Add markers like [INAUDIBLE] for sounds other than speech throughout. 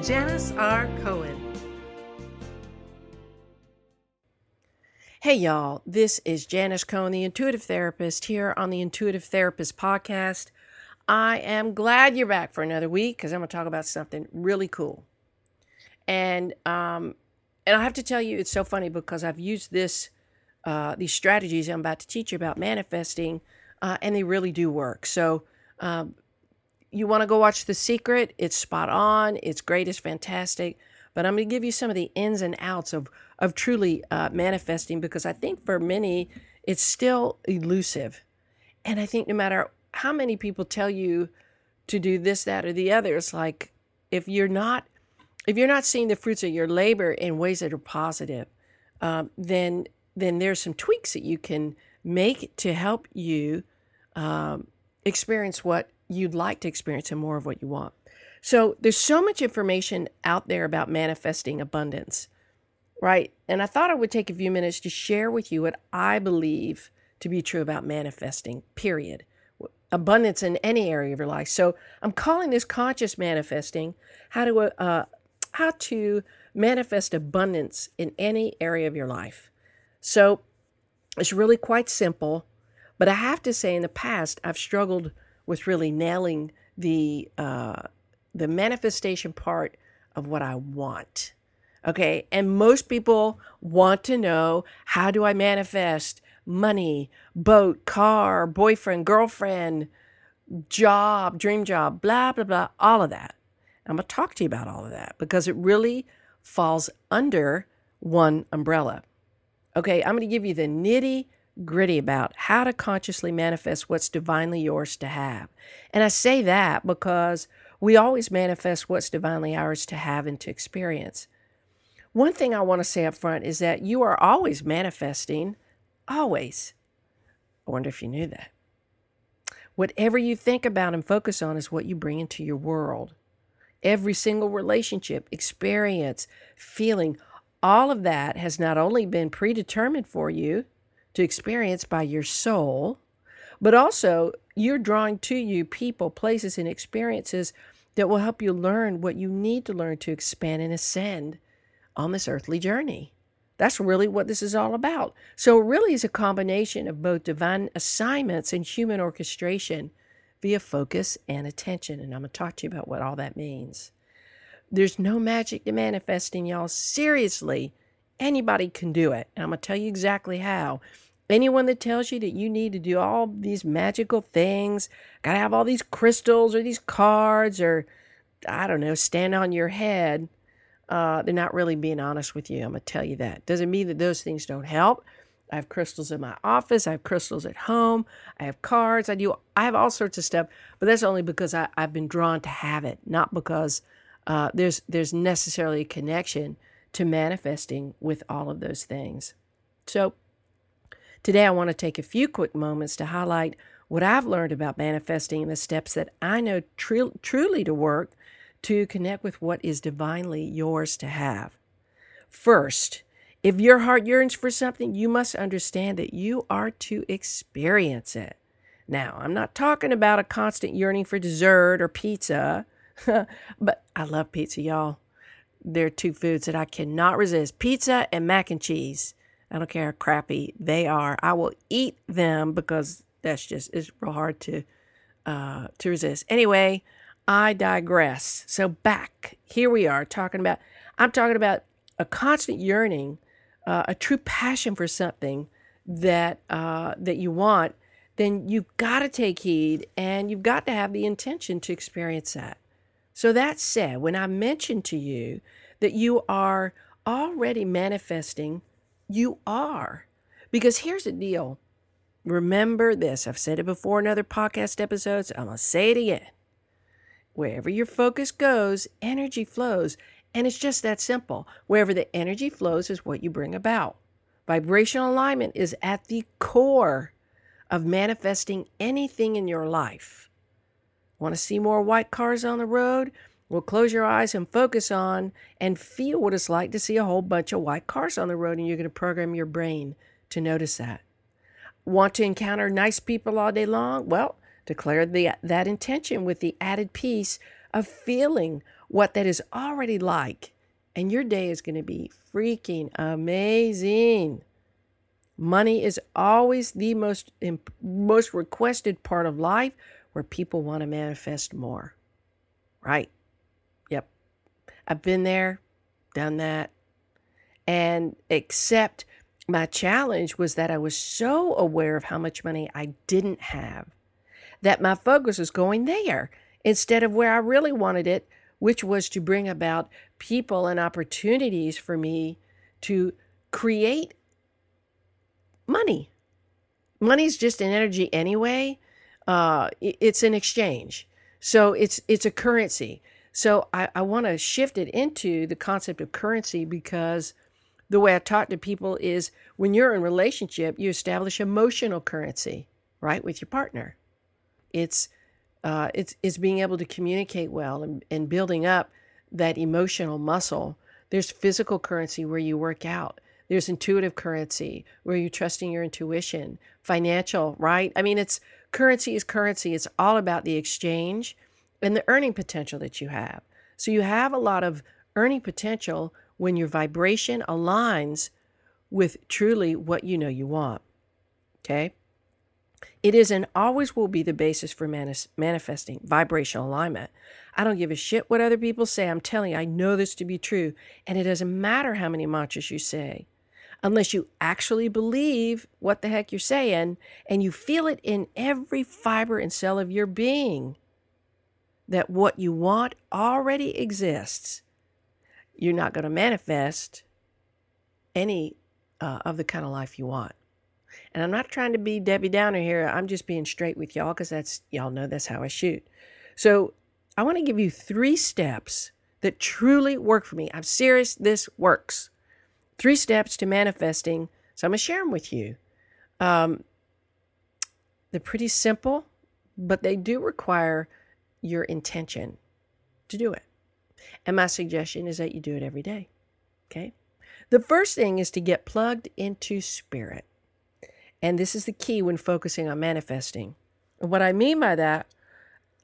Janis R. Cohen. Hey, y'all, this is Janis Cohen, the Intuitive Therapist, here on the Intuitive Therapist podcast. I am glad you're back for another week because I'm going to talk about something really cool. And um, and I have to tell you, it's so funny because I've used this uh, these strategies I'm about to teach you about manifesting, uh, and they really do work. So um, you want to go watch The Secret? It's spot on. It's great. It's fantastic. But I'm going to give you some of the ins and outs of of truly uh, manifesting because I think for many it's still elusive, and I think no matter how many people tell you to do this, that, or the other, it's like if you're not if you're not seeing the fruits of your labor in ways that are positive, um, then then there's some tweaks that you can make to help you um, experience what you'd like to experience and more of what you want. So there's so much information out there about manifesting abundance, right? And I thought I would take a few minutes to share with you what I believe to be true about manifesting, period. Abundance in any area of your life. So I'm calling this conscious manifesting, how to, uh, how to manifest abundance in any area of your life. So it's really quite simple. But I have to say, in the past, I've struggled with really nailing the uh, the manifestation part of what I want. Okay. And most people want to know how do I manifest money, boat, car, boyfriend, girlfriend, job, dream job, blah, blah, blah, all of that. I'm going to talk to you about all of that because it really falls under one umbrella. Okay. I'm going to give you the nitty gritty about how to consciously manifest what's divinely yours to have. And I say that because we always manifest what's divinely ours to have and to experience. One thing I want to say up front is that you are always manifesting, always. I wonder if you knew that. Whatever you think about and focus on is what you bring into your world. Every single relationship, experience, feeling, all of that has not only been predetermined for you to experience by your soul, but also you're drawing to you people, places, and experiences that will help you learn what you need to learn to expand and ascend on this earthly journey. That's really what this is all about. So, it really is a combination of both divine assignments and human orchestration via focus and attention. And I'm going to talk to you about what all that means. There's no magic to manifesting, y'all. Seriously, anybody can do it. And I'm going to tell you exactly how. Anyone that tells you that you need to do all these magical things, got to have all these crystals or these cards or, I don't know, stand on your head, uh, they're not really being honest with you. I'm going to tell you that. Doesn't mean that those things don't help. I have crystals in my office. I have crystals at home. I have cards. I do. I have all sorts of stuff, but that's only because I, have been drawn to have it, not because uh, there's there's necessarily a connection to manifesting with all of those things. So Today, I want to take a few quick moments to highlight what I've learned about manifesting and the steps that I know tr- truly to work to connect with what is divinely yours to have. First, if your heart yearns for something, you must understand that you are to experience it. Now, I'm not talking about a constant yearning for dessert or pizza, [LAUGHS] but I love pizza, y'all. There are two foods that I cannot resist pizza and mac and cheese. I don't care how crappy they are. I will eat them because that's just it's real hard to uh, to resist. Anyway, I digress. So back here we are talking about. I'm talking about a constant yearning, uh, a true passion for something that uh, that you want. Then you've got to take heed, and you've got to have the intention to experience that. So that said, when I mentioned to you that you are already manifesting you are. Because here's the deal. Remember this. I've said it before in other podcast episodes. I'm going to say it again. Wherever your focus goes, energy flows. And it's just that simple. Wherever the energy flows is what you bring about. Vibrational alignment is at the core of manifesting anything in your life. Want to see more white cars on the road? Well, close your eyes and focus on and feel what it's like to see a whole bunch of white cars on the road, and you're going to program your brain to notice that. Want to encounter nice people all day long? Well, declare the, that intention with the added piece of feeling what that is already like, and your day is going to be freaking amazing. Money is always the most most requested part of life where people want to manifest more. Right? Yep. I've been there, done that. And except my challenge was that I was so aware of how much money I didn't have that my focus was going there instead of where I really wanted it, which was to bring about people and opportunities for me to create money. Money's just an energy anyway. Uh, it's an exchange. So it's it's a currency. So I, I want to shift it into the concept of currency because the way I talk to people is when you're in relationship, you establish emotional currency, right, with your partner. It's uh, it's it's being able to communicate well and, and building up that emotional muscle. There's physical currency where you work out. There's intuitive currency where you're trusting your intuition. Financial, right? I mean, it's currency is currency. It's all about the exchange and the earning potential that you have. So you have a lot of earning potential when your vibration aligns with truly what you know you want. Okay? It is and always will be the basis for manis- manifesting vibrational alignment. I don't give a shit what other people say. I'm telling you, I know this to be true. And it doesn't matter how many mantras you say, unless you actually believe what the heck you're saying and you feel it in every fiber and cell of your being that what you want already exists. You're not going to manifest any uh, of the kind of life you want. And I'm not trying to be Debbie Downer here. I'm just being straight with y'all because that's, y'all know that's how I shoot. So I want to give you three steps that truly work for me. I'm serious, this works. Three steps to manifesting. So I'm going to share them with you. Um, they're pretty simple, but they do require your intention to do it. And my suggestion is that you do it every day. Okay. The first thing is to get plugged into spirit. And this is the key when focusing on manifesting. And what I mean by that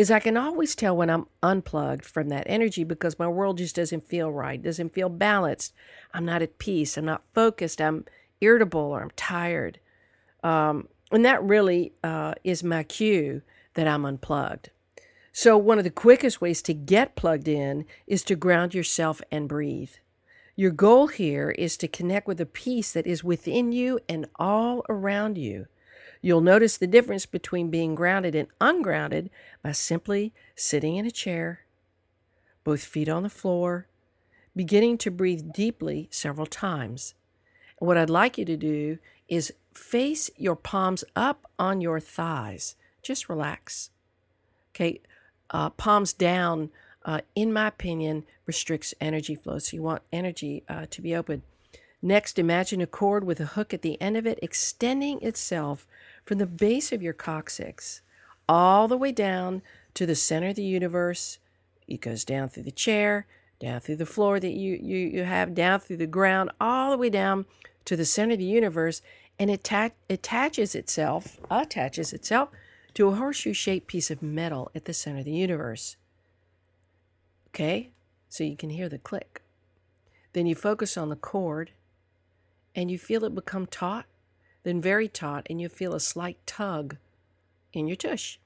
is I can always tell when I'm unplugged from that energy because my world just doesn't feel right, doesn't feel balanced. I'm not at peace, I'm not focused, I'm irritable or I'm tired. Um, and that really uh, is my cue that I'm unplugged. So, one of the quickest ways to get plugged in is to ground yourself and breathe. Your goal here is to connect with the peace that is within you and all around you. You'll notice the difference between being grounded and ungrounded by simply sitting in a chair, both feet on the floor, beginning to breathe deeply several times. what I'd like you to do is face your palms up on your thighs. Just relax. Okay, uh, palms down uh, in my opinion, restricts energy flow. So you want energy uh, to be open. Next, imagine a cord with a hook at the end of it extending itself from the base of your coccyx all the way down to the center of the universe. It goes down through the chair, down through the floor that you, you, you have, down through the ground, all the way down to the center of the universe, and it ta- attaches itself, attaches itself to a horseshoe shaped piece of metal at the center of the universe. Okay? So you can hear the click. Then you focus on the cord and you feel it become taut, then very taut, and you feel a slight tug in your tush.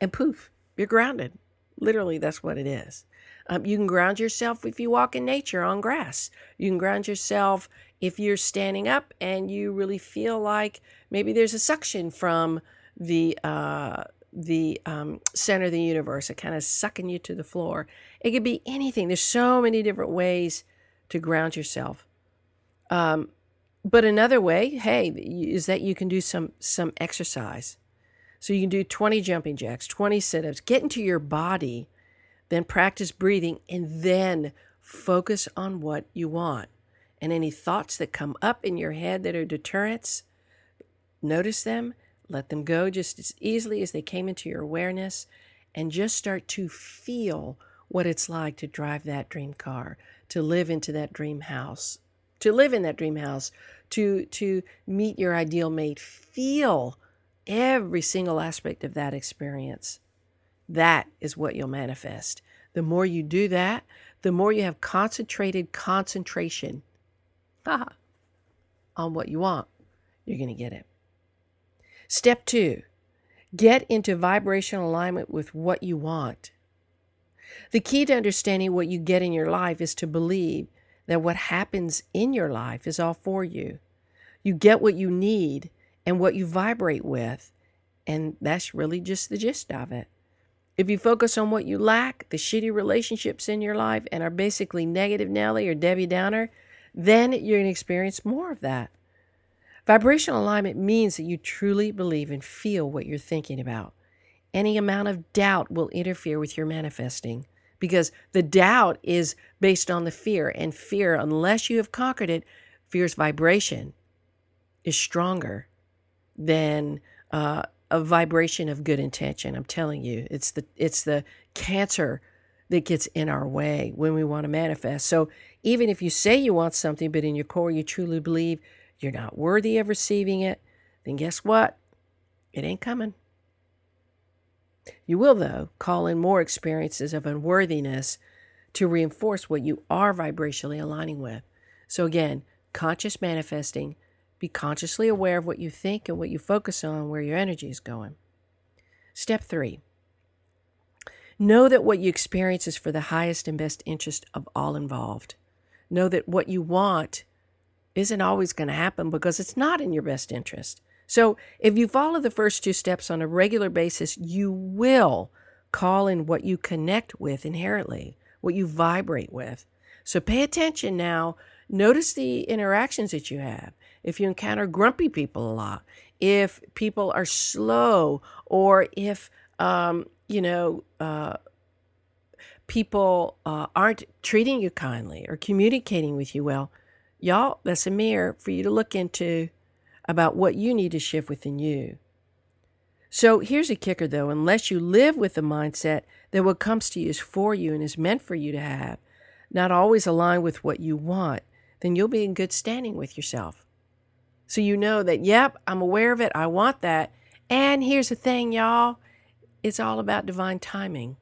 And poof, you're grounded. Literally, that's what it is. Um, you can ground yourself if you walk in nature on grass. You can ground yourself if you're standing up and you really feel like maybe there's a suction from the uh, the um, center of the universe, it kind of sucking you to the floor. It could be anything. There's so many different ways to ground yourself. Um, but another way, hey, is that you can do some some exercise. So you can do 20 jumping jacks, 20 sit-ups, get into your body, then practice breathing, and then Focus on what you want. And any thoughts that come up in your head that are deterrents, notice them, let them go just as easily as they came into your awareness, and just start to feel what it's like to drive that dream car, to live into that dream house, to live in that dream house, to to meet your ideal mate. Feel every single aspect of that experience. That is what you'll manifest. The more you do that, the more you have concentrated concentration ah, on what you want, you're going to get it. Step two, get into vibrational alignment with what you want. The key to understanding what you get in your life is to believe that what happens in your life is all for you. You get what you need and what you vibrate with, and that's really just the gist of it. If you focus on what you lack, the shitty relationships in your life, and are basically negative Nelly or Debbie Downer, then you're going to experience more of that. Vibrational alignment means that you truly believe and feel what you're thinking about. Any amount of doubt will interfere with your manifesting because the doubt is based on the fear, and fear, unless you have conquered it, fear's vibration is stronger than uh, a vibration of good intention. I'm telling you, it's the it's the cancer that gets in our way when we want to manifest. So even if you say you want something, but in your core you truly believe you're not worthy of receiving it, then guess what? It ain't coming. You will, though, call in more experiences of unworthiness to reinforce what you are vibrationally aligning with. So, again, conscious manifesting be consciously aware of what you think and what you focus on, where your energy is going. Step three know that what you experience is for the highest and best interest of all involved. Know that what you want isn't always going to happen because it's not in your best interest. So, if you follow the first two steps on a regular basis, you will call in what you connect with inherently, what you vibrate with. So, pay attention now. Notice the interactions that you have if you encounter grumpy people a lot, if people are slow, or if, um, you know, uh, people uh, aren't treating you kindly or communicating with you well, y'all, that's a mirror for you to look into about what you need to shift within you. So here's a kicker though unless you live with the mindset that what comes to you is for you and is meant for you to have, not always align with what you want, then you'll be in good standing with yourself. So you know that, yep, I'm aware of it. I want that. And here's the thing, y'all it's all about divine timing,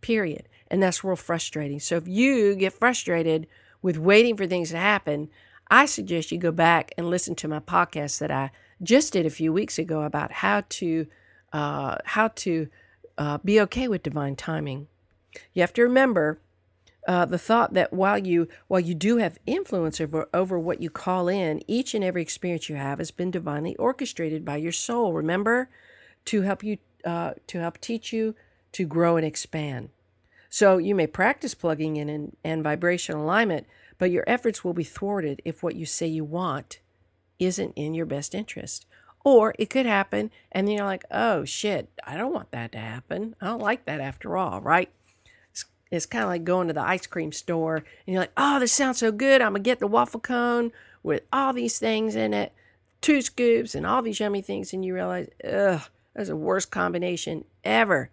period. And that's real frustrating. So if you get frustrated with waiting for things to happen, I suggest you go back and listen to my podcast that I just did a few weeks ago about how to uh, how to uh, be okay with divine timing. You have to remember uh, the thought that while you while you do have influence over over what you call in, each and every experience you have has been divinely orchestrated by your soul. Remember, to help you uh, to help teach you to grow and expand. So you may practice plugging in and, and vibrational alignment, but your efforts will be thwarted if what you say you want isn't in your best interest. Or it could happen, and then you're like, oh shit, I don't want that to happen. I don't like that after all, right? It's kind of like going to the ice cream store and you're like, oh, this sounds so good. I'm going to get the waffle cone with all these things in it, two scoops, and all these yummy things. And you realize, ugh, that's the worst combination ever.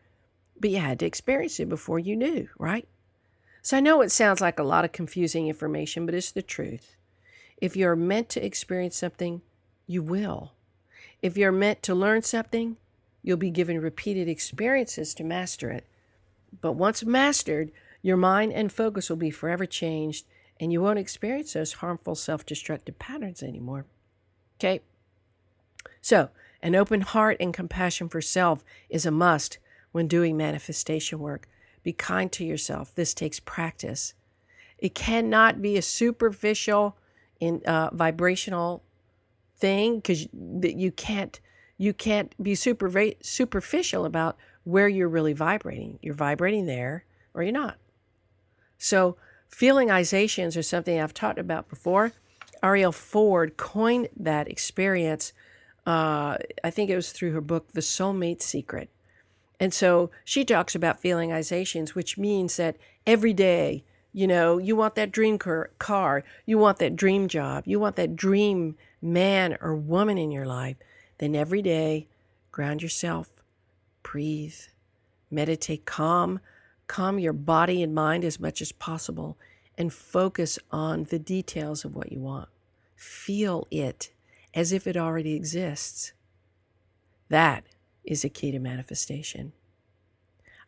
But you had to experience it before you knew, right? So I know it sounds like a lot of confusing information, but it's the truth. If you're meant to experience something, you will. If you're meant to learn something, you'll be given repeated experiences to master it. But once mastered, your mind and focus will be forever changed and you won't experience those harmful self destructive patterns anymore. Okay? So, an open heart and compassion for self is a must when doing manifestation work. Be kind to yourself. This takes practice. It cannot be a superficial in uh, vibrational thing because you can't you can't be super superficial about where you're really vibrating. You're vibrating there or you're not. So, feelingizations are something I've talked about before. Arielle Ford coined that experience. Uh, I think it was through her book, The Soulmate Secret. And so she talks about feelingizations, which means that every day You know, you want that dream car, you want that dream job, you want that dream man or woman in your life. Then every day, ground yourself, breathe, meditate, calm, calm your body and mind as much as possible, and focus on the details of what you want. Feel it as if it already exists. That is a key to manifestation.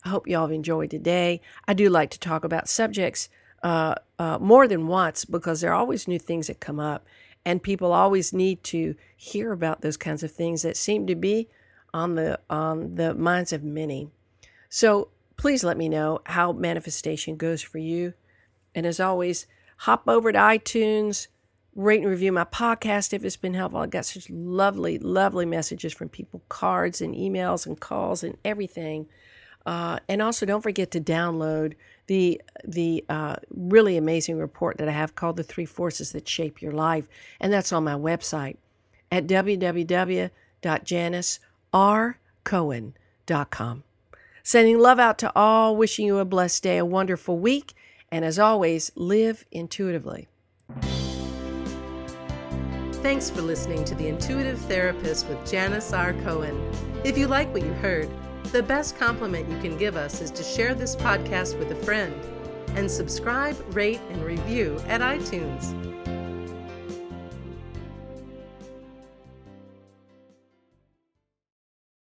I hope y'all have enjoyed today. I do like to talk about subjects uh, uh, more than once because there are always new things that come up, and people always need to hear about those kinds of things that seem to be on the on the minds of many. So please let me know how manifestation goes for you. And as always, hop over to iTunes, rate and review my podcast if it's been helpful. I got such lovely, lovely messages from people, cards and emails and calls and everything. Uh, and also, don't forget to download the the uh, really amazing report that I have called "The Three Forces That Shape Your Life," and that's on my website at www.janisrcohen.com. Sending love out to all, wishing you a blessed day, a wonderful week, and as always, live intuitively. Thanks for listening to The Intuitive Therapist with Janis R. Cohen. If you like what you heard, the best compliment you can give us is to share this podcast with a friend and subscribe, rate, and review at iTunes.